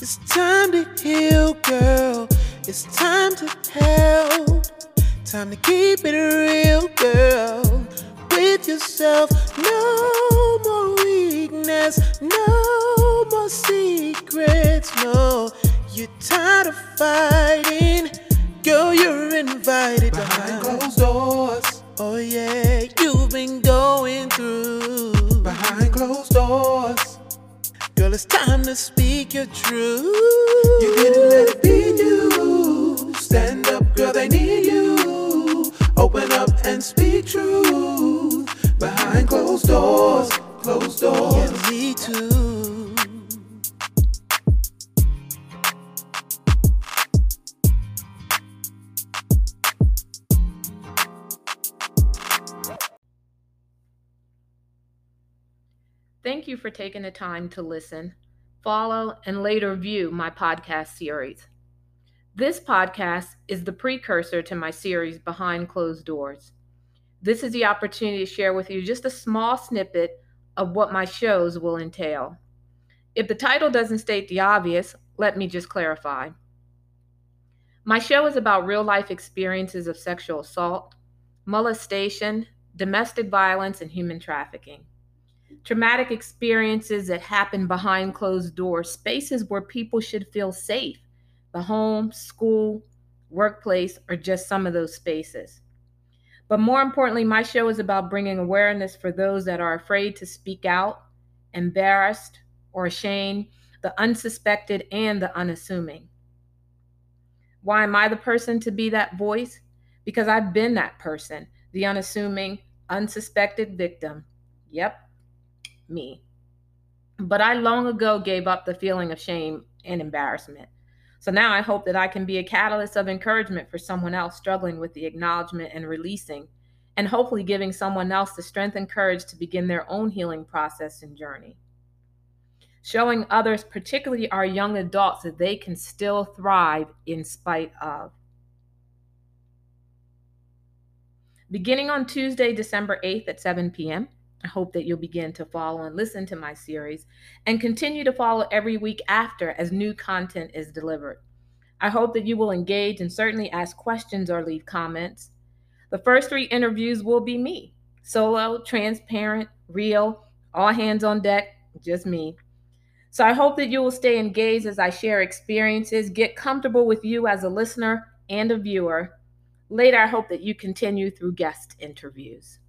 It's time to heal, girl. It's time to help. Time to keep it real, girl. With yourself, no more weakness, no more secrets, no. You're tired of fighting, girl. You're invited Behind closed doors, Oh yeah, Girl, it's time to speak your truth. You didn't let it be you. Stand up, girl, they need you. Open up and speak truth. Behind closed doors, closed doors. Yeah, me too. Thank you for taking the time to listen, follow, and later view my podcast series. This podcast is the precursor to my series Behind Closed Doors. This is the opportunity to share with you just a small snippet of what my shows will entail. If the title doesn't state the obvious, let me just clarify. My show is about real life experiences of sexual assault, molestation, domestic violence, and human trafficking traumatic experiences that happen behind closed doors, spaces where people should feel safe the home, school, workplace, or just some of those spaces. But more importantly, my show is about bringing awareness for those that are afraid to speak out, embarrassed, or ashamed, the unsuspected and the unassuming. Why am I the person to be that voice? Because I've been that person, the unassuming, unsuspected victim. Yep, me. But I long ago gave up the feeling of shame and embarrassment. So now I hope that I can be a catalyst of encouragement for someone else struggling with the acknowledgement and releasing, and hopefully giving someone else the strength and courage to begin their own healing process and journey. Showing others, particularly our young adults, that they can still thrive in spite of. Beginning on Tuesday, December 8th at 7 p.m., I hope that you'll begin to follow and listen to my series and continue to follow every week after as new content is delivered. I hope that you will engage and certainly ask questions or leave comments. The first three interviews will be me solo, transparent, real, all hands on deck, just me. So I hope that you will stay engaged as I share experiences, get comfortable with you as a listener and a viewer. Later, I hope that you continue through guest interviews.